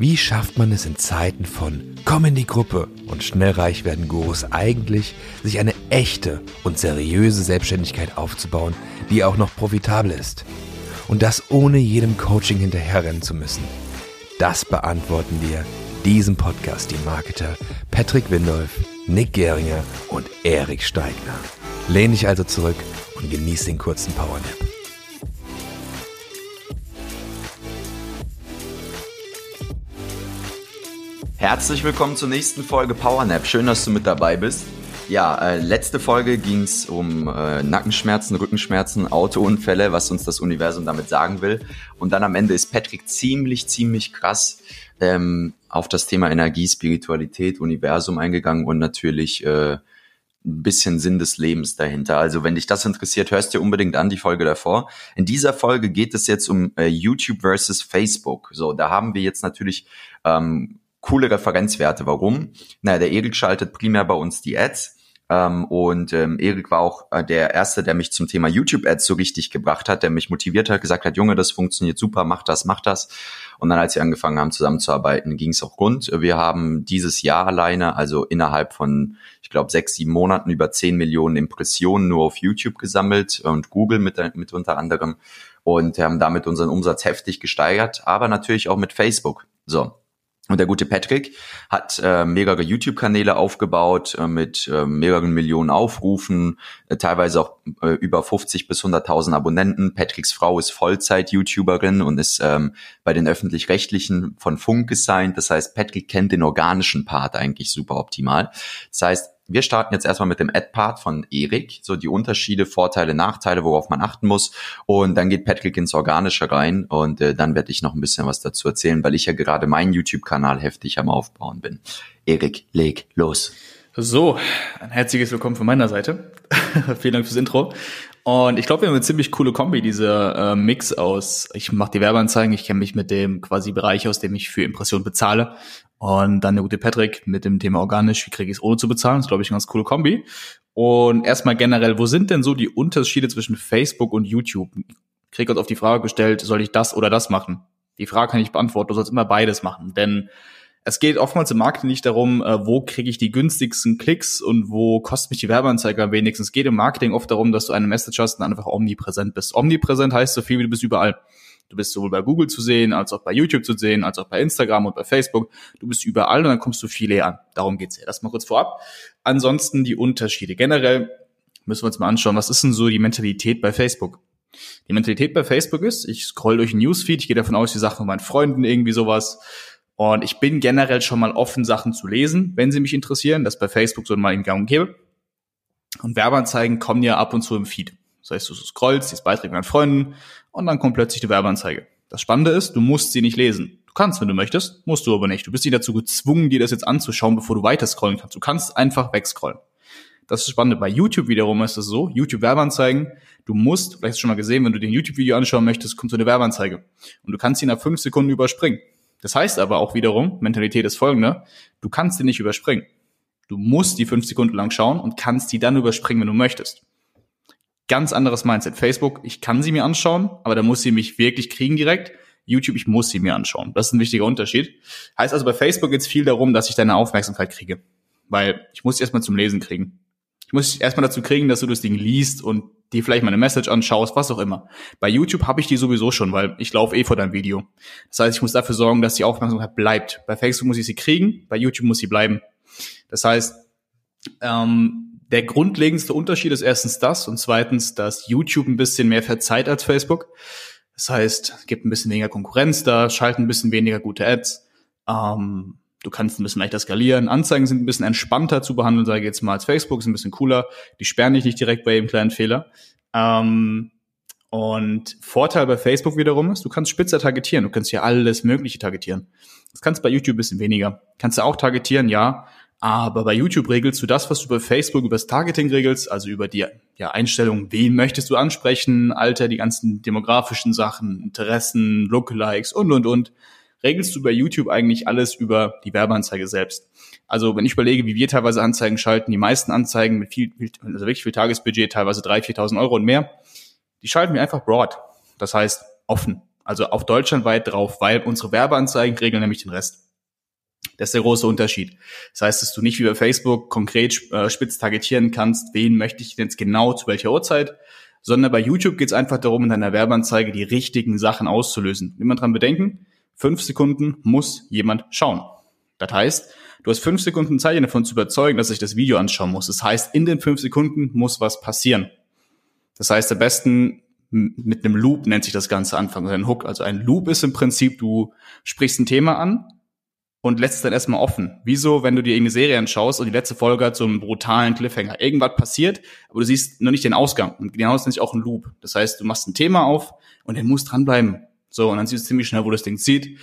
Wie schafft man es in Zeiten von Komm in die Gruppe und schnell reich werden Gurus eigentlich, sich eine echte und seriöse Selbstständigkeit aufzubauen, die auch noch profitabel ist? Und das ohne jedem Coaching hinterherrennen zu müssen. Das beantworten wir diesem Podcast die Marketer Patrick Windolf, Nick Geringer und Erik Steigner. Lehn dich also zurück und genieß den kurzen Powernap. Herzlich willkommen zur nächsten Folge PowerNap. Schön, dass du mit dabei bist. Ja, äh, letzte Folge ging es um äh, Nackenschmerzen, Rückenschmerzen, Autounfälle, was uns das Universum damit sagen will. Und dann am Ende ist Patrick ziemlich, ziemlich krass ähm, auf das Thema Energie, Spiritualität, Universum eingegangen und natürlich äh, ein bisschen Sinn des Lebens dahinter. Also wenn dich das interessiert, hörst dir unbedingt an die Folge davor. In dieser Folge geht es jetzt um äh, YouTube versus Facebook. So, da haben wir jetzt natürlich ähm, coole Referenzwerte. Warum? Naja, der Erik schaltet primär bei uns die Ads. Ähm, und ähm, Erik war auch äh, der Erste, der mich zum Thema YouTube-Ads so richtig gebracht hat, der mich motiviert hat, gesagt hat, Junge, das funktioniert super, mach das, mach das. Und dann, als wir angefangen haben zusammenzuarbeiten, ging es auch rund. Wir haben dieses Jahr alleine, also innerhalb von, ich glaube, sechs, sieben Monaten über zehn Millionen Impressionen nur auf YouTube gesammelt und Google mit, mit unter anderem und haben damit unseren Umsatz heftig gesteigert, aber natürlich auch mit Facebook. So, und der gute Patrick hat äh, mehrere YouTube-Kanäle aufgebaut äh, mit äh, mehreren Millionen Aufrufen, äh, teilweise auch äh, über 50 bis 100.000 Abonnenten. Patricks Frau ist Vollzeit-YouTuberin und ist ähm, bei den öffentlich-rechtlichen von Funk gesigned. Das heißt, Patrick kennt den organischen Part eigentlich super optimal. Das heißt, wir starten jetzt erstmal mit dem Ad-Part von Erik, so die Unterschiede, Vorteile, Nachteile, worauf man achten muss. Und dann geht Patrick ins Organische rein und äh, dann werde ich noch ein bisschen was dazu erzählen, weil ich ja gerade meinen YouTube-Kanal heftig am Aufbauen bin. Erik, leg los. So, ein herzliches Willkommen von meiner Seite. Vielen Dank fürs Intro. Und ich glaube, wir haben eine ziemlich coole Kombi, dieser äh, Mix aus, ich mache die Werbeanzeigen, ich kenne mich mit dem quasi Bereich, aus dem ich für Impressionen bezahle und dann der gute Patrick mit dem Thema organisch, wie kriege ich es ohne zu bezahlen? Das ist, glaube ich, eine ganz coole Kombi. Und erstmal generell, wo sind denn so die Unterschiede zwischen Facebook und YouTube? Krieg uns auf die Frage gestellt, soll ich das oder das machen? Die Frage kann ich beantworten, du sollst immer beides machen. Denn es geht oftmals im Marketing nicht darum, äh, wo kriege ich die günstigsten Klicks und wo kostet mich die Werbeanzeige am wenigsten. Es geht im Marketing oft darum, dass du eine Message hast und einfach omnipräsent bist. Omnipräsent heißt so viel wie du bist überall. Du bist sowohl bei Google zu sehen, als auch bei YouTube zu sehen, als auch bei Instagram und bei Facebook. Du bist überall und dann kommst du viel eher an. Darum geht's ja. Das mal kurz vorab. Ansonsten die Unterschiede. Generell müssen wir uns mal anschauen, was ist denn so die Mentalität bei Facebook? Die Mentalität bei Facebook ist, ich scroll durch ein Newsfeed, ich gehe davon aus, die Sachen von meinen Freunden irgendwie sowas. Und ich bin generell schon mal offen, Sachen zu lesen, wenn sie mich interessieren. Das bei Facebook so mal in Gang und gäbe. Und Werbeanzeigen kommen ja ab und zu im Feed. Das heißt, du scrollst, siehst Beiträge mit Freunden und dann kommt plötzlich die Werbeanzeige. Das Spannende ist, du musst sie nicht lesen. Du kannst, wenn du möchtest, musst du aber nicht. Du bist nicht dazu gezwungen, dir das jetzt anzuschauen, bevor du weiter scrollen kannst. Du kannst einfach wegscrollen. Das ist spannend. Bei YouTube wiederum ist es so, YouTube Werbeanzeigen, du musst, vielleicht hast du schon mal gesehen, wenn du den YouTube-Video anschauen möchtest, kommt so eine Werbeanzeige. Und du kannst sie nach fünf Sekunden überspringen. Das heißt aber auch wiederum, Mentalität ist folgende, du kannst sie nicht überspringen. Du musst die fünf Sekunden lang schauen und kannst die dann überspringen, wenn du möchtest. Ganz anderes Mindset. Facebook, ich kann sie mir anschauen, aber da muss sie mich wirklich kriegen direkt. YouTube, ich muss sie mir anschauen. Das ist ein wichtiger Unterschied. Heißt also, bei Facebook geht es viel darum, dass ich deine Aufmerksamkeit kriege. Weil ich muss erstmal zum Lesen kriegen. Ich muss erstmal dazu kriegen, dass du das Ding liest und dir vielleicht meine Message anschaust, was auch immer. Bei YouTube habe ich die sowieso schon, weil ich laufe eh vor deinem Video. Das heißt, ich muss dafür sorgen, dass die Aufmerksamkeit bleibt. Bei Facebook muss ich sie kriegen, bei YouTube muss sie bleiben. Das heißt, ähm, der grundlegendste Unterschied ist erstens das und zweitens, dass YouTube ein bisschen mehr verzeiht als Facebook. Das heißt, es gibt ein bisschen weniger Konkurrenz da, schalten ein bisschen weniger gute Ads. Ähm, du kannst ein bisschen leichter skalieren. Anzeigen sind ein bisschen entspannter zu behandeln, sage ich jetzt mal, als Facebook, ist ein bisschen cooler. Die sperren dich nicht direkt bei jedem kleinen Fehler. Ähm, und Vorteil bei Facebook wiederum ist, du kannst spitzer targetieren. Du kannst hier alles Mögliche targetieren. Das kannst bei YouTube ein bisschen weniger. Kannst du auch targetieren, ja. Aber bei YouTube regelst du das, was du bei Facebook über das Targeting regelst, also über die ja, Einstellung, wen möchtest du ansprechen, Alter, die ganzen demografischen Sachen, Interessen, Lookalikes und, und, und, regelst du bei YouTube eigentlich alles über die Werbeanzeige selbst. Also wenn ich überlege, wie wir teilweise Anzeigen schalten, die meisten Anzeigen mit viel, also wirklich viel Tagesbudget, teilweise 3.000, 4.000 Euro und mehr, die schalten wir einfach broad. Das heißt offen. also auf deutschlandweit drauf, weil unsere Werbeanzeigen regeln nämlich den Rest. Das ist der große Unterschied. Das heißt, dass du nicht wie bei Facebook konkret äh, spitz targetieren kannst, wen möchte ich denn jetzt genau zu welcher Uhrzeit, sondern bei YouTube geht es einfach darum, in deiner Werbeanzeige die richtigen Sachen auszulösen. Niemand dran bedenken, fünf Sekunden muss jemand schauen. Das heißt, du hast fünf Sekunden Zeit, ihn davon zu überzeugen, dass ich das Video anschauen muss. Das heißt, in den fünf Sekunden muss was passieren. Das heißt, am besten mit einem Loop nennt sich das Ganze anfangen, also ein Hook. Also ein Loop ist im Prinzip, du sprichst ein Thema an und lässt es dann erstmal offen. Wieso, wenn du dir irgendeine Serie anschaust und die letzte Folge hat so einen brutalen Cliffhanger. Irgendwas passiert, aber du siehst noch nicht den Ausgang. Und genau ist nicht auch ein Loop. Das heißt, du machst ein Thema auf und der muss dranbleiben. So, und dann siehst du ziemlich schnell, wo das Ding zieht.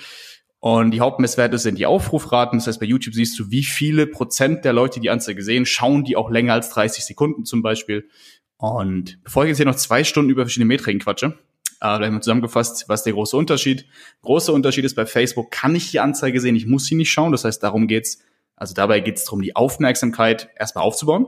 Und die Hauptmesswerte sind die Aufrufraten. Das heißt, bei YouTube siehst du, wie viele Prozent der Leute, die Anzeige sehen, schauen die auch länger als 30 Sekunden zum Beispiel. Und bevor ich jetzt hier noch zwei Stunden über verschiedene Metriken quatsche, äh, vielleicht mal zusammengefasst, was der große Unterschied? Großer Unterschied ist bei Facebook, kann ich die Anzeige sehen, ich muss sie nicht schauen. Das heißt, darum geht's. Also dabei geht's darum, die Aufmerksamkeit erstmal aufzubauen.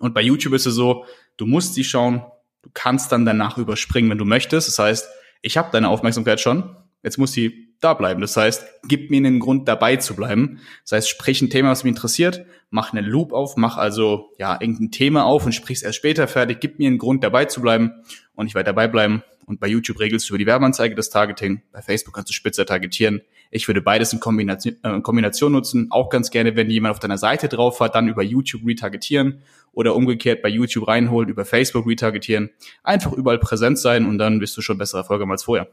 Und bei YouTube ist es so, du musst sie schauen, du kannst dann danach überspringen, wenn du möchtest. Das heißt, ich habe deine Aufmerksamkeit schon, jetzt muss sie da bleiben. Das heißt, gib mir einen Grund dabei zu bleiben. Das heißt, sprich ein Thema, was mich interessiert, mach einen Loop auf, mach also ja irgendein Thema auf und sprich's erst später fertig. Gib mir einen Grund dabei zu bleiben und ich werde dabei bleiben. Und bei YouTube regelst du über die Werbeanzeige das Targeting. Bei Facebook kannst du spitzer targetieren. Ich würde beides in Kombination, äh, Kombination nutzen. Auch ganz gerne, wenn jemand auf deiner Seite drauf hat, dann über YouTube retargetieren oder umgekehrt bei YouTube reinholen, über Facebook retargetieren. Einfach überall präsent sein und dann bist du schon bessere Erfolge als vorher.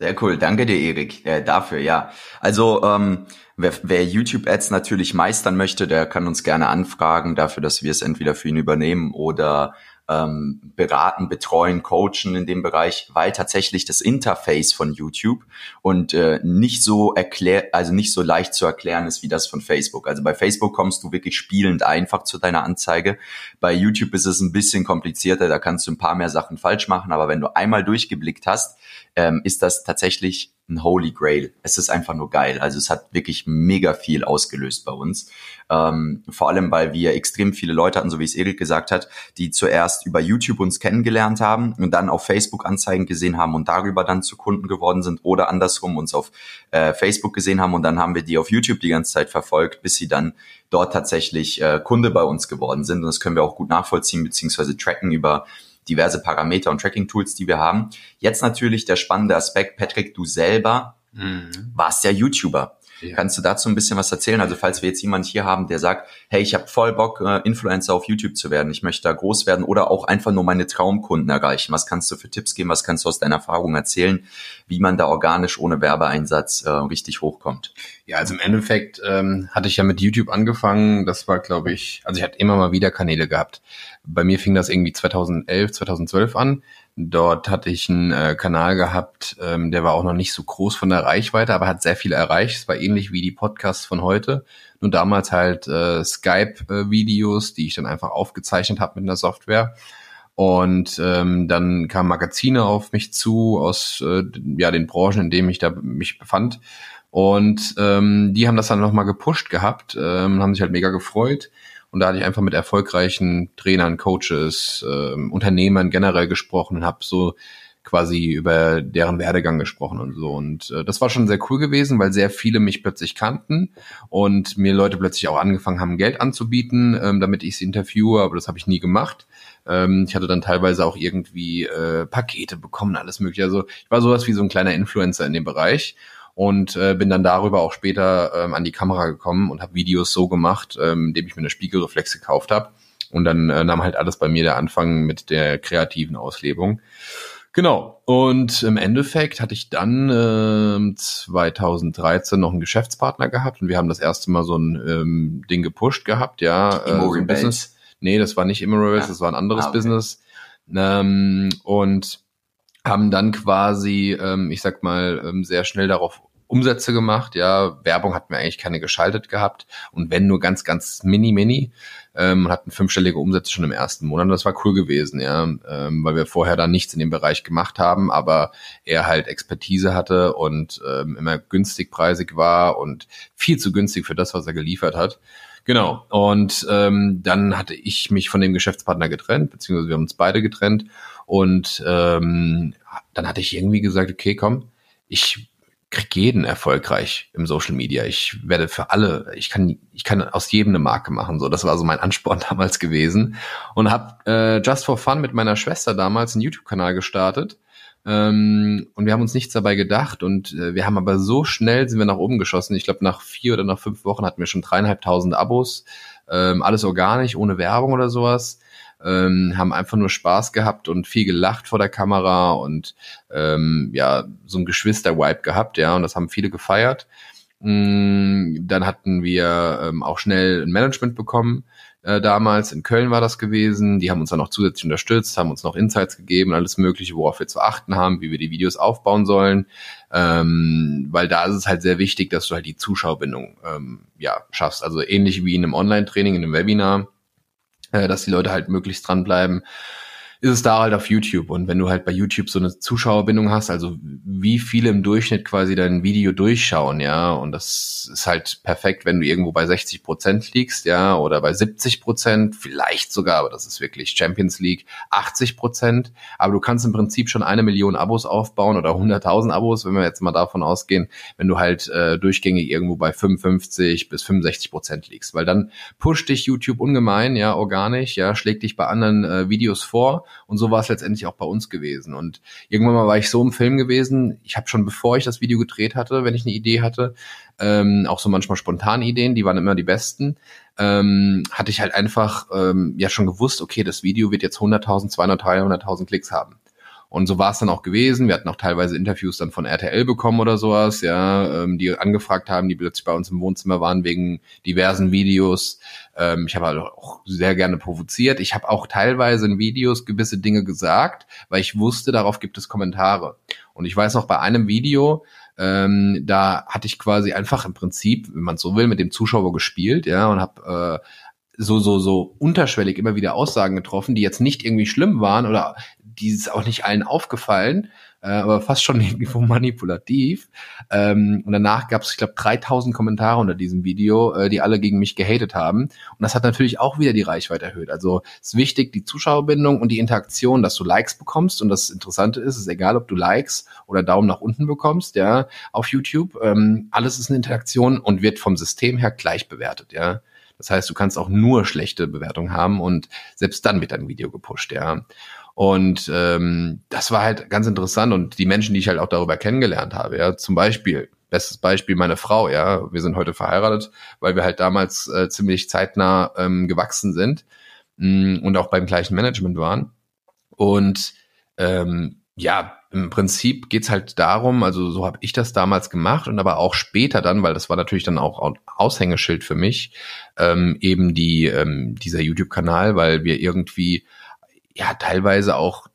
Sehr cool, danke dir, Erik, äh, dafür, ja. Also ähm, wer, wer YouTube-Ads natürlich meistern möchte, der kann uns gerne anfragen dafür, dass wir es entweder für ihn übernehmen oder ähm, beraten, betreuen, coachen in dem Bereich, weil tatsächlich das Interface von YouTube und äh, nicht so erklär, also nicht so leicht zu erklären ist wie das von Facebook. Also bei Facebook kommst du wirklich spielend einfach zu deiner Anzeige. Bei YouTube ist es ein bisschen komplizierter, da kannst du ein paar mehr Sachen falsch machen, aber wenn du einmal durchgeblickt hast, ähm, ist das tatsächlich ein Holy Grail. Es ist einfach nur geil. Also es hat wirklich mega viel ausgelöst bei uns. Ähm, vor allem, weil wir extrem viele Leute hatten, so wie es Erik gesagt hat, die zuerst über YouTube uns kennengelernt haben und dann auf Facebook Anzeigen gesehen haben und darüber dann zu Kunden geworden sind oder andersrum uns auf äh, Facebook gesehen haben und dann haben wir die auf YouTube die ganze Zeit verfolgt, bis sie dann dort tatsächlich äh, Kunde bei uns geworden sind. Und das können wir auch gut nachvollziehen beziehungsweise tracken über diverse Parameter und Tracking-Tools, die wir haben. Jetzt natürlich der spannende Aspekt, Patrick, du selber mhm. warst ja YouTuber. Ja. Kannst du dazu ein bisschen was erzählen? Also falls wir jetzt jemand hier haben, der sagt, hey, ich habe voll Bock, äh, Influencer auf YouTube zu werden, ich möchte da groß werden oder auch einfach nur meine Traumkunden erreichen. Was kannst du für Tipps geben? Was kannst du aus deiner Erfahrung erzählen, wie man da organisch ohne Werbeeinsatz äh, richtig hochkommt? Ja, also im Endeffekt ähm, hatte ich ja mit YouTube angefangen. Das war, glaube ich, also ich hatte immer mal wieder Kanäle gehabt. Bei mir fing das irgendwie 2011, 2012 an. Dort hatte ich einen äh, Kanal gehabt, ähm, der war auch noch nicht so groß von der Reichweite, aber hat sehr viel erreicht. Es war ähnlich wie die Podcasts von heute. Nur damals halt äh, Skype-Videos, die ich dann einfach aufgezeichnet habe mit einer Software. Und ähm, dann kamen Magazine auf mich zu aus äh, ja den Branchen, in denen ich da mich befand. Und ähm, die haben das dann nochmal gepusht gehabt, ähm, haben sich halt mega gefreut. Und da hatte ich einfach mit erfolgreichen Trainern, Coaches, äh, Unternehmern generell gesprochen und habe so quasi über deren Werdegang gesprochen und so. Und äh, das war schon sehr cool gewesen, weil sehr viele mich plötzlich kannten und mir Leute plötzlich auch angefangen haben, Geld anzubieten, ähm, damit ich sie interviewe, aber das habe ich nie gemacht. Ähm, ich hatte dann teilweise auch irgendwie äh, Pakete bekommen, alles mögliche. Also ich war sowas wie so ein kleiner Influencer in dem Bereich und äh, bin dann darüber auch später ähm, an die Kamera gekommen und habe Videos so gemacht, ähm, indem ich mir eine Spiegelreflex gekauft habe. Und dann äh, nahm halt alles bei mir der Anfang mit der kreativen Auslebung. Genau. Und im Endeffekt hatte ich dann äh, 2013 noch einen Geschäftspartner gehabt und wir haben das erste Mal so ein ähm, Ding gepusht gehabt, ja. Äh, so ein Business. Nee, das war nicht Immorals, ja. das war ein anderes ah, okay. Business. Ähm, und haben dann quasi, ähm, ich sag mal, ähm, sehr schnell darauf Umsätze gemacht, ja, Werbung hatten wir eigentlich keine geschaltet gehabt und wenn nur ganz, ganz mini, mini, ähm, hatten fünfstellige Umsätze schon im ersten Monat. Das war cool gewesen, ja, ähm, weil wir vorher da nichts in dem Bereich gemacht haben, aber er halt Expertise hatte und ähm, immer günstig preisig war und viel zu günstig für das, was er geliefert hat. Genau. Und ähm, dann hatte ich mich von dem Geschäftspartner getrennt, beziehungsweise wir haben uns beide getrennt. Und ähm, dann hatte ich irgendwie gesagt, okay, komm, ich krieg jeden erfolgreich im Social Media. Ich werde für alle, ich kann, ich kann aus jedem eine Marke machen. So, das war so mein Ansporn damals gewesen und habe äh, just for fun mit meiner Schwester damals einen YouTube-Kanal gestartet. Ähm, und wir haben uns nichts dabei gedacht und äh, wir haben aber so schnell sind wir nach oben geschossen. Ich glaube, nach vier oder nach fünf Wochen hatten wir schon dreieinhalbtausend Abos, ähm, alles organisch, ohne Werbung oder sowas ähm, haben einfach nur Spaß gehabt und viel gelacht vor der Kamera und ähm, ja, so ein Geschwister-Vibe gehabt, ja, und das haben viele gefeiert. Mm, dann hatten wir ähm, auch schnell ein Management bekommen. Äh, damals in Köln war das gewesen. Die haben uns dann noch zusätzlich unterstützt, haben uns noch Insights gegeben, alles Mögliche, worauf wir zu achten haben, wie wir die Videos aufbauen sollen. Ähm, weil da ist es halt sehr wichtig, dass du halt die Zuschauerbindung ähm, ja, schaffst. Also ähnlich wie in einem Online-Training, in einem Webinar äh, dass die Leute halt möglichst dranbleiben ist es da halt auf YouTube. Und wenn du halt bei YouTube so eine Zuschauerbindung hast, also wie viele im Durchschnitt quasi dein Video durchschauen, ja, und das ist halt perfekt, wenn du irgendwo bei 60 Prozent liegst, ja, oder bei 70 Prozent, vielleicht sogar, aber das ist wirklich Champions League, 80 Prozent. Aber du kannst im Prinzip schon eine Million Abos aufbauen oder 100.000 Abos, wenn wir jetzt mal davon ausgehen, wenn du halt äh, durchgängig irgendwo bei 55 bis 65 Prozent liegst, weil dann pusht dich YouTube ungemein, ja, organisch, ja, schlägt dich bei anderen äh, Videos vor und so war es letztendlich auch bei uns gewesen. Und irgendwann mal war ich so im Film gewesen, ich habe schon bevor ich das Video gedreht hatte, wenn ich eine Idee hatte, ähm, auch so manchmal spontane Ideen, die waren immer die besten, ähm, hatte ich halt einfach ähm, ja schon gewusst, okay, das Video wird jetzt 100.000, 200.000, 300.000 Klicks haben. Und so war es dann auch gewesen. Wir hatten auch teilweise Interviews dann von RTL bekommen oder sowas, ja, ähm, die angefragt haben, die plötzlich bei uns im Wohnzimmer waren wegen diversen Videos. Ähm, ich habe halt auch sehr gerne provoziert. Ich habe auch teilweise in Videos gewisse Dinge gesagt, weil ich wusste, darauf gibt es Kommentare. Und ich weiß noch bei einem Video, ähm, da hatte ich quasi einfach im Prinzip, wenn man so will, mit dem Zuschauer gespielt, ja, und habe äh, so so so unterschwellig immer wieder Aussagen getroffen, die jetzt nicht irgendwie schlimm waren oder die ist auch nicht allen aufgefallen, äh, aber fast schon irgendwo manipulativ. Ähm, und danach gab es, ich glaube, 3000 Kommentare unter diesem Video, äh, die alle gegen mich gehatet haben. Und das hat natürlich auch wieder die Reichweite erhöht. Also es ist wichtig, die Zuschauerbindung und die Interaktion, dass du Likes bekommst. Und das Interessante ist, es ist egal, ob du Likes oder Daumen nach unten bekommst, ja, auf YouTube. Ähm, alles ist eine Interaktion und wird vom System her gleich bewertet, ja. Das heißt, du kannst auch nur schlechte Bewertungen haben und selbst dann wird dein Video gepusht, ja. Und ähm, das war halt ganz interessant und die Menschen, die ich halt auch darüber kennengelernt habe, ja, zum Beispiel, bestes Beispiel meine Frau, ja, wir sind heute verheiratet, weil wir halt damals äh, ziemlich zeitnah ähm, gewachsen sind mh, mm, und auch beim gleichen Management waren. Und ähm, ja, im Prinzip geht's halt darum, also so habe ich das damals gemacht und aber auch später dann, weil das war natürlich dann auch Aushängeschild für mich, ähm, eben die ähm, dieser YouTube-Kanal, weil wir irgendwie ja teilweise auch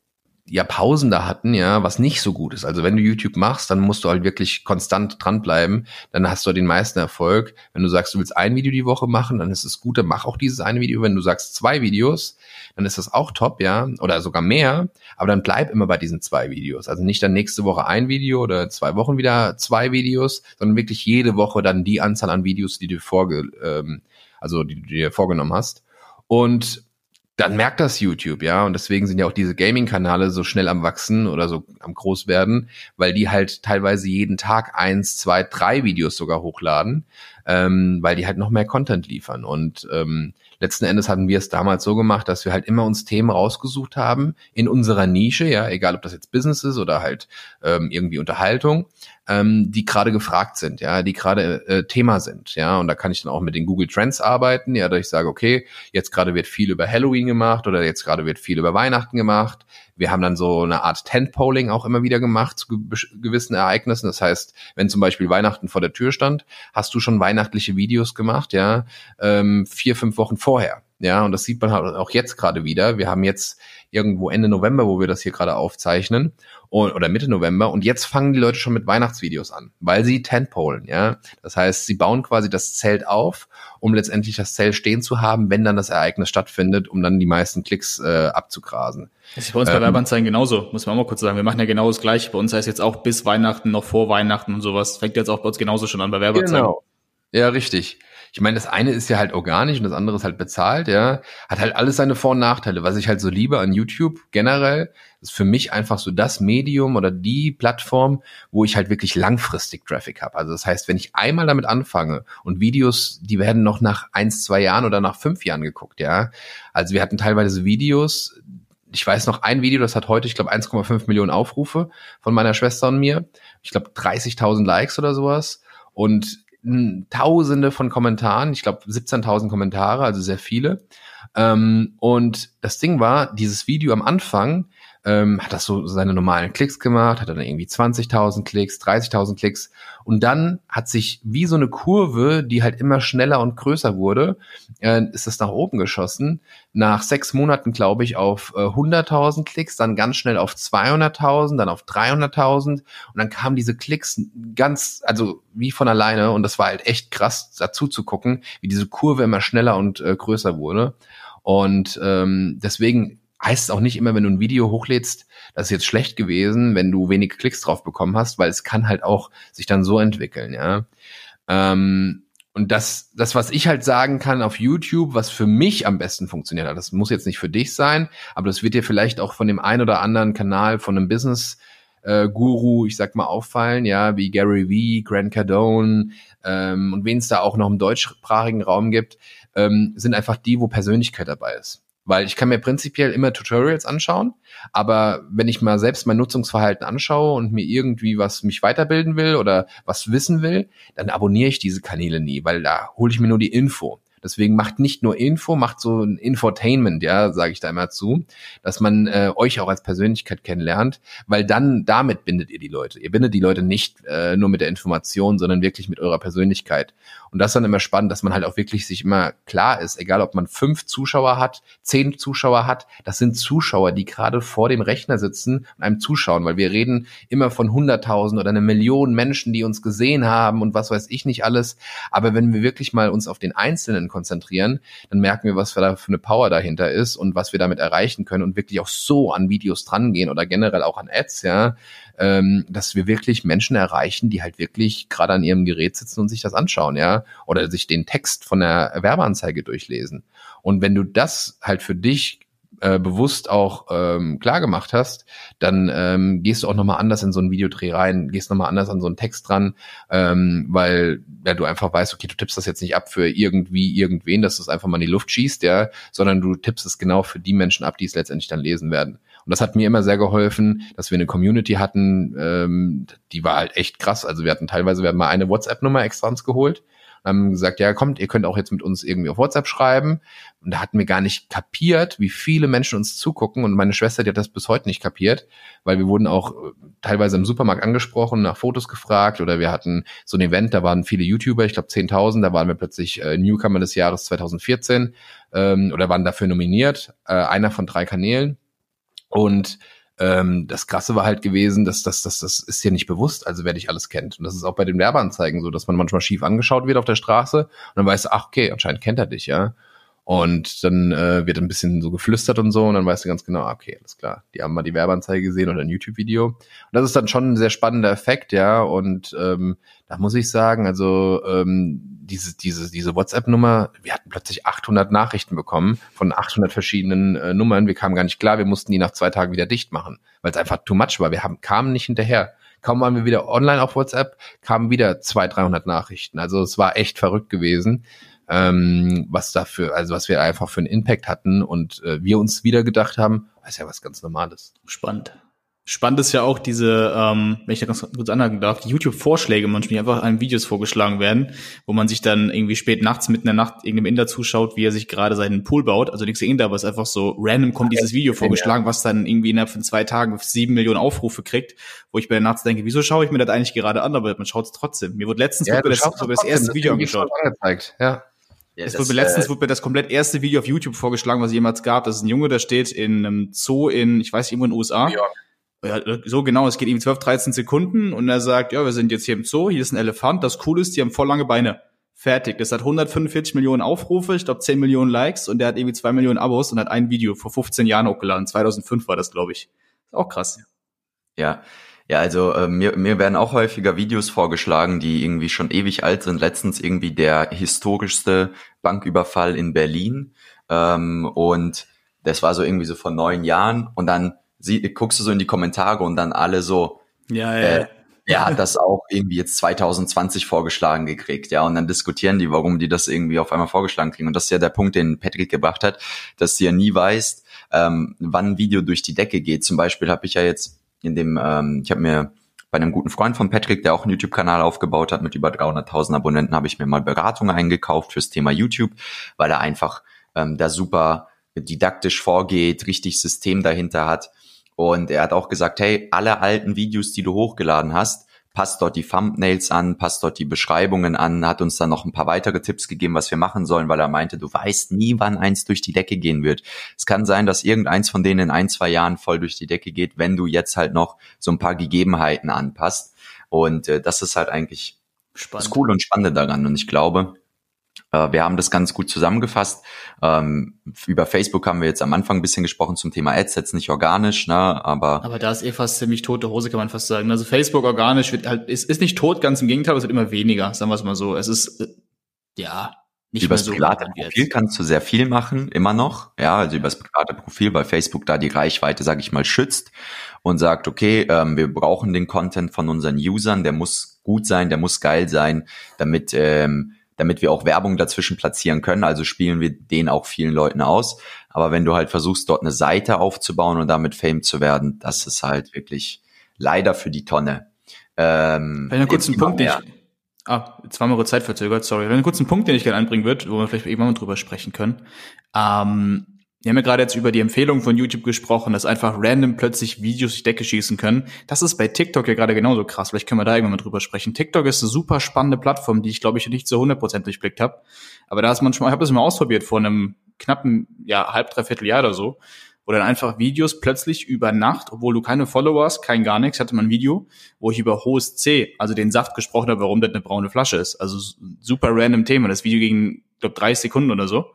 ja Pausen da hatten, ja, was nicht so gut ist. Also wenn du YouTube machst, dann musst du halt wirklich konstant dranbleiben, dann hast du den meisten Erfolg. Wenn du sagst, du willst ein Video die Woche machen, dann ist es gut, dann mach auch dieses eine Video. Wenn du sagst zwei Videos, dann ist das auch top, ja, oder sogar mehr, aber dann bleib immer bei diesen zwei Videos. Also nicht dann nächste Woche ein Video oder zwei Wochen wieder zwei Videos, sondern wirklich jede Woche dann die Anzahl an Videos, die du vorge ähm, also die du dir vorgenommen hast. Und dann merkt das YouTube, ja. Und deswegen sind ja auch diese Gaming-Kanale so schnell am Wachsen oder so am groß werden, weil die halt teilweise jeden Tag eins, zwei, drei Videos sogar hochladen, ähm, weil die halt noch mehr Content liefern. Und ähm, letzten Endes hatten wir es damals so gemacht, dass wir halt immer uns Themen rausgesucht haben in unserer Nische, ja, egal ob das jetzt Business ist oder halt ähm, irgendwie Unterhaltung, ähm, die gerade gefragt sind, ja, die gerade äh, Thema sind, ja, und da kann ich dann auch mit den Google Trends arbeiten, ja, dass ich sage, okay, jetzt gerade wird viel über Halloween gemacht oder jetzt gerade wird viel über Weihnachten gemacht. Wir haben dann so eine Art Tent-Polling auch immer wieder gemacht zu gewissen Ereignissen. Das heißt, wenn zum Beispiel Weihnachten vor der Tür stand, hast du schon weihnachtliche Videos gemacht, ja, ähm, vier, fünf Wochen vorher. Ja, und das sieht man halt auch jetzt gerade wieder. Wir haben jetzt irgendwo Ende November, wo wir das hier gerade aufzeichnen, oder Mitte November. Und jetzt fangen die Leute schon mit Weihnachtsvideos an, weil sie Tentpolen, ja. Das heißt, sie bauen quasi das Zelt auf, um letztendlich das Zelt stehen zu haben, wenn dann das Ereignis stattfindet, um dann die meisten Klicks äh, abzugrasen. Das ist bei uns bei ähm, Werbeanzeigen genauso, muss man auch mal kurz sagen. Wir machen ja genau das gleiche. Bei uns heißt jetzt auch bis Weihnachten, noch vor Weihnachten und sowas. Fängt jetzt auch bei uns genauso schon an bei Werbeanzeigen. Genau. Ja, richtig. Ich meine, das eine ist ja halt organisch und das andere ist halt bezahlt, ja. Hat halt alles seine Vor- und Nachteile. Was ich halt so liebe an YouTube generell, ist für mich einfach so das Medium oder die Plattform, wo ich halt wirklich langfristig Traffic habe. Also das heißt, wenn ich einmal damit anfange und Videos, die werden noch nach eins, zwei Jahren oder nach fünf Jahren geguckt, ja. Also wir hatten teilweise Videos, ich weiß noch ein Video, das hat heute, ich glaube, 1,5 Millionen Aufrufe von meiner Schwester und mir. Ich glaube, 30.000 Likes oder sowas. Und Tausende von Kommentaren, ich glaube 17.000 Kommentare, also sehr viele. Ähm, und das Ding war, dieses Video am Anfang ähm, hat das so seine normalen Klicks gemacht, hat dann irgendwie 20.000 Klicks, 30.000 Klicks und dann hat sich wie so eine Kurve, die halt immer schneller und größer wurde, äh, ist das nach oben geschossen. Nach sechs Monaten, glaube ich, auf äh, 100.000 Klicks, dann ganz schnell auf 200.000, dann auf 300.000 und dann kamen diese Klicks ganz, also wie von alleine und das war halt echt krass dazu zu gucken, wie diese Kurve immer schneller und äh, größer wurde. Und ähm, deswegen heißt es auch nicht immer, wenn du ein Video hochlädst, das ist jetzt schlecht gewesen, wenn du wenig Klicks drauf bekommen hast, weil es kann halt auch sich dann so entwickeln, ja. Ähm, und das, das, was ich halt sagen kann auf YouTube, was für mich am besten funktioniert das muss jetzt nicht für dich sein, aber das wird dir vielleicht auch von dem ein oder anderen Kanal von einem Business äh, Guru, ich sag mal, auffallen, ja, wie Gary Vee, Grant Cardone ähm, und wen es da auch noch im deutschsprachigen Raum gibt, ähm, sind einfach die, wo Persönlichkeit dabei ist. Weil ich kann mir prinzipiell immer Tutorials anschauen, aber wenn ich mal selbst mein Nutzungsverhalten anschaue und mir irgendwie was mich weiterbilden will oder was wissen will, dann abonniere ich diese Kanäle nie, weil da hole ich mir nur die Info. Deswegen macht nicht nur Info, macht so ein Infotainment, ja, sage ich da immer zu, dass man äh, euch auch als Persönlichkeit kennenlernt, weil dann damit bindet ihr die Leute. Ihr bindet die Leute nicht äh, nur mit der Information, sondern wirklich mit eurer Persönlichkeit. Und das ist dann immer spannend, dass man halt auch wirklich sich immer klar ist, egal ob man fünf Zuschauer hat, zehn Zuschauer hat, das sind Zuschauer, die gerade vor dem Rechner sitzen und einem zuschauen, weil wir reden immer von hunderttausend oder eine Million Menschen, die uns gesehen haben und was weiß ich nicht alles. Aber wenn wir wirklich mal uns auf den Einzelnen konzentrieren, dann merken wir, was da für eine Power dahinter ist und was wir damit erreichen können und wirklich auch so an Videos drangehen oder generell auch an Ads, ja, ähm, dass wir wirklich Menschen erreichen, die halt wirklich gerade an ihrem Gerät sitzen und sich das anschauen, ja, oder sich den Text von der Werbeanzeige durchlesen. Und wenn du das halt für dich äh, bewusst auch ähm, klar gemacht hast, dann ähm, gehst du auch nochmal anders in so ein Videodreh rein, gehst nochmal anders an so einen Text dran, ähm, weil ja, du einfach weißt, okay, du tippst das jetzt nicht ab für irgendwie irgendwen, dass du es einfach mal in die Luft schießt, ja, sondern du tippst es genau für die Menschen ab, die es letztendlich dann lesen werden. Und das hat mir immer sehr geholfen, dass wir eine Community hatten, ähm, die war halt echt krass. Also wir hatten teilweise, wir hatten mal eine WhatsApp-Nummer extra uns geholt haben gesagt, ja, kommt, ihr könnt auch jetzt mit uns irgendwie auf WhatsApp schreiben. Und da hatten wir gar nicht kapiert, wie viele Menschen uns zugucken. Und meine Schwester, die hat das bis heute nicht kapiert, weil wir wurden auch äh, teilweise im Supermarkt angesprochen, nach Fotos gefragt oder wir hatten so ein Event, da waren viele YouTuber, ich glaube 10.000, da waren wir plötzlich äh, Newcomer des Jahres 2014 ähm, oder waren dafür nominiert, äh, einer von drei Kanälen. Und ähm, das Krasse war halt gewesen, dass das, das, das ist dir nicht bewusst, also wer dich alles kennt. Und das ist auch bei den Werbeanzeigen so, dass man manchmal schief angeschaut wird auf der Straße und dann weißt du, ach okay, anscheinend kennt er dich, ja. Und dann äh, wird ein bisschen so geflüstert und so und dann weißt du ganz genau, ah, okay, alles klar, die haben mal die Werbeanzeige gesehen oder ein YouTube-Video. Und das ist dann schon ein sehr spannender Effekt, ja. Und ähm, da muss ich sagen, also ähm, diese, diese, diese WhatsApp-Nummer, wir hatten plötzlich 800 Nachrichten bekommen von 800 verschiedenen äh, Nummern. Wir kamen gar nicht klar, wir mussten die nach zwei Tagen wieder dicht machen, weil es einfach too much war. Wir haben, kamen nicht hinterher. Kaum waren wir wieder online auf WhatsApp, kamen wieder 200, 300 Nachrichten. Also es war echt verrückt gewesen ähm, was dafür, also was wir einfach für einen Impact hatten und äh, wir uns wieder gedacht haben, ist ja was ganz Normales. Spannend. Spannend ist ja auch diese, ähm, wenn ich da ganz kurz anhaken darf, die YouTube-Vorschläge manchmal, die einfach an Videos vorgeschlagen werden, wo man sich dann irgendwie spät nachts, mitten in der Nacht irgendeinem Inder zuschaut, wie er sich gerade seinen Pool baut. Also nichts gegen da, aber es ist einfach so random kommt dieses Video vorgeschlagen, was dann irgendwie innerhalb von zwei Tagen sieben Millionen Aufrufe kriegt, wo ich mir nachts denke, wieso schaue ich mir das eigentlich gerade an, aber man schaut es trotzdem. Mir wurde letztens ja, das, so das erste Video angeschaut. Angezeigt. Ja. Ja, es wurde mir letztens äh, wurde mir das komplett erste Video auf YouTube vorgeschlagen, was es jemals gab. Das ist ein Junge, der steht in einem Zoo in, ich weiß, irgendwo in den USA. Ja. Ja, so genau, es geht ihm 12, 13 Sekunden und er sagt, ja, wir sind jetzt hier im Zoo, hier ist ein Elefant, das cool ist, die haben voll lange Beine. Fertig. Das hat 145 Millionen Aufrufe, ich glaube 10 Millionen Likes und der hat irgendwie 2 Millionen Abos und hat ein Video vor 15 Jahren hochgeladen. 2005 war das, glaube ich. Ist auch krass. Ja, Ja, also äh, mir, mir werden auch häufiger Videos vorgeschlagen, die irgendwie schon ewig alt sind. Letztens irgendwie der historischste Banküberfall in Berlin. Ähm, und das war so irgendwie so vor neun Jahren. Und dann sie, guckst du so in die Kommentare und dann alle so, ja, ja. Äh, er hat das auch irgendwie jetzt 2020 vorgeschlagen gekriegt, ja, und dann diskutieren die, warum die das irgendwie auf einmal vorgeschlagen kriegen. Und das ist ja der Punkt, den Patrick gebracht hat, dass du ja nie weißt, ähm, wann ein Video durch die Decke geht. Zum Beispiel habe ich ja jetzt in dem, ähm, ich habe mir bei einem guten Freund von Patrick, der auch einen YouTube-Kanal aufgebaut hat mit über 300.000 Abonnenten, habe ich mir mal Beratungen eingekauft fürs Thema YouTube, weil er einfach ähm, da super didaktisch vorgeht, richtig System dahinter hat. Und er hat auch gesagt, hey, alle alten Videos, die du hochgeladen hast, passt dort die Thumbnails an, passt dort die Beschreibungen an, hat uns dann noch ein paar weitere Tipps gegeben, was wir machen sollen, weil er meinte, du weißt nie, wann eins durch die Decke gehen wird. Es kann sein, dass irgendeins von denen in ein, zwei Jahren voll durch die Decke geht, wenn du jetzt halt noch so ein paar Gegebenheiten anpasst. Und äh, das ist halt eigentlich Spannend. das Coole und Spannende daran. Und ich glaube, wir haben das ganz gut zusammengefasst. Ähm, über Facebook haben wir jetzt am Anfang ein bisschen gesprochen zum Thema Ads, jetzt nicht organisch, ne, aber. Aber da ist eh fast ziemlich tote Hose, kann man fast sagen. Also Facebook organisch wird halt, ist, ist nicht tot, ganz im Gegenteil, es wird immer weniger, sagen wir es mal so. Es ist, äh, ja, nicht übers so private Profil jetzt. kannst du sehr viel machen, immer noch. Ja, also übers private Profil, weil Facebook da die Reichweite, sage ich mal, schützt und sagt, okay, ähm, wir brauchen den Content von unseren Usern, der muss gut sein, der muss geil sein, damit ähm, damit wir auch Werbung dazwischen platzieren können. Also spielen wir den auch vielen Leuten aus. Aber wenn du halt versuchst, dort eine Seite aufzubauen und damit Fame zu werden, das ist halt wirklich leider für die Tonne. Ähm, Wenn einen kurzen Punkt, den ich, ah, jetzt Zeit verzögert, sorry. Wenn einen kurzen Punkt, den ich gerne anbringen würde, wo wir vielleicht irgendwann mal drüber sprechen können. Ähm, wir haben ja gerade jetzt über die Empfehlung von YouTube gesprochen, dass einfach random plötzlich Videos durch Decke schießen können. Das ist bei TikTok ja gerade genauso krass. Vielleicht können wir da irgendwann mal drüber sprechen. TikTok ist eine super spannende Plattform, die ich glaube ich nicht zu 100% durchblickt habe. Aber da ist man schon mal, ich habe das mal ausprobiert vor einem knappen, ja, halb, dreiviertel Jahr oder so, wo dann einfach Videos plötzlich über Nacht, obwohl du keine Follower hast, kein gar nichts, hatte man ein Video, wo ich über hohes C, also den Saft gesprochen habe, warum das eine braune Flasche ist. Also super random Thema. Das Video ging, glaube 30 Sekunden oder so.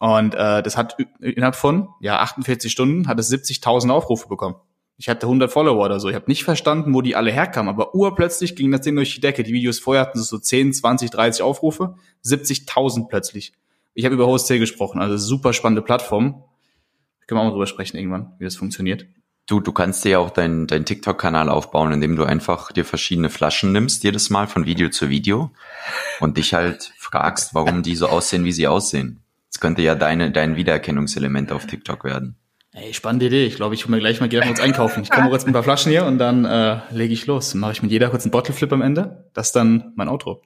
Und äh, das hat innerhalb von ja 48 Stunden hat es 70.000 Aufrufe bekommen. Ich hatte 100 Follower oder so. Ich habe nicht verstanden, wo die alle herkamen, aber urplötzlich ging das Ding durch die Decke. Die Videos vorher hatten so 10, 20, 30 Aufrufe, 70.000 plötzlich. Ich habe über HostC gesprochen, also super spannende Plattform. Können wir auch mal drüber sprechen irgendwann, wie das funktioniert. Du, du kannst dir ja auch deinen dein TikTok-Kanal aufbauen, indem du einfach dir verschiedene Flaschen nimmst, jedes Mal von Video zu Video und dich halt fragst, warum die so aussehen, wie sie aussehen. Das könnte ja deine, dein Wiedererkennungselement auf TikTok werden. Ey, spannende Idee. Ich glaube, ich hole mir gleich mal jeder kurz einkaufen. Ich komme kurz mit ein paar Flaschen hier und dann äh, lege ich los. Dann mache ich mit jeder kurz einen Bottleflip am Ende. Das ist dann mein Outro.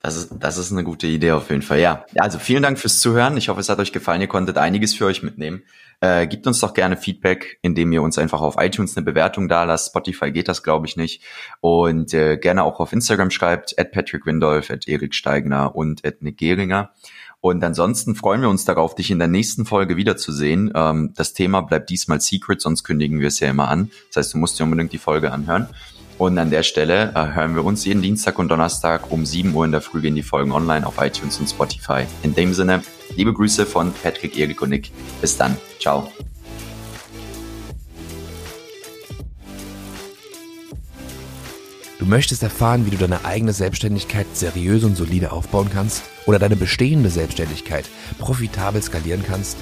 Das ist, das ist eine gute Idee auf jeden Fall. Ja, also vielen Dank fürs Zuhören. Ich hoffe, es hat euch gefallen. Ihr konntet einiges für euch mitnehmen. Äh, gebt uns doch gerne Feedback, indem ihr uns einfach auf iTunes eine Bewertung da lasst. Spotify geht das, glaube ich, nicht. Und äh, gerne auch auf Instagram schreibt, at Patrick Windolf, at Erik Steigner und at Nick Geringer. Und ansonsten freuen wir uns darauf, dich in der nächsten Folge wiederzusehen. Ähm, das Thema bleibt diesmal Secret, sonst kündigen wir es ja immer an. Das heißt, du musst dir unbedingt die Folge anhören. Und an der Stelle äh, hören wir uns jeden Dienstag und Donnerstag um 7 Uhr in der Früh gehen die Folgen online auf iTunes und Spotify. In dem Sinne, liebe Grüße von Patrick, Erik und Nick. Bis dann. Ciao. Du möchtest erfahren, wie du deine eigene Selbstständigkeit seriös und solide aufbauen kannst oder deine bestehende Selbstständigkeit profitabel skalieren kannst?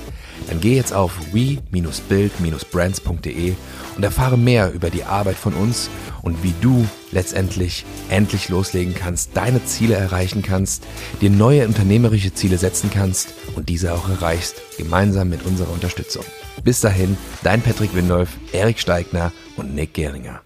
Dann geh jetzt auf we-build-brands.de und erfahre mehr über die Arbeit von uns und wie du letztendlich endlich loslegen kannst, deine Ziele erreichen kannst, dir neue unternehmerische Ziele setzen kannst und diese auch erreichst, gemeinsam mit unserer Unterstützung. Bis dahin, dein Patrick Windolf, Erik Steigner und Nick Geringer.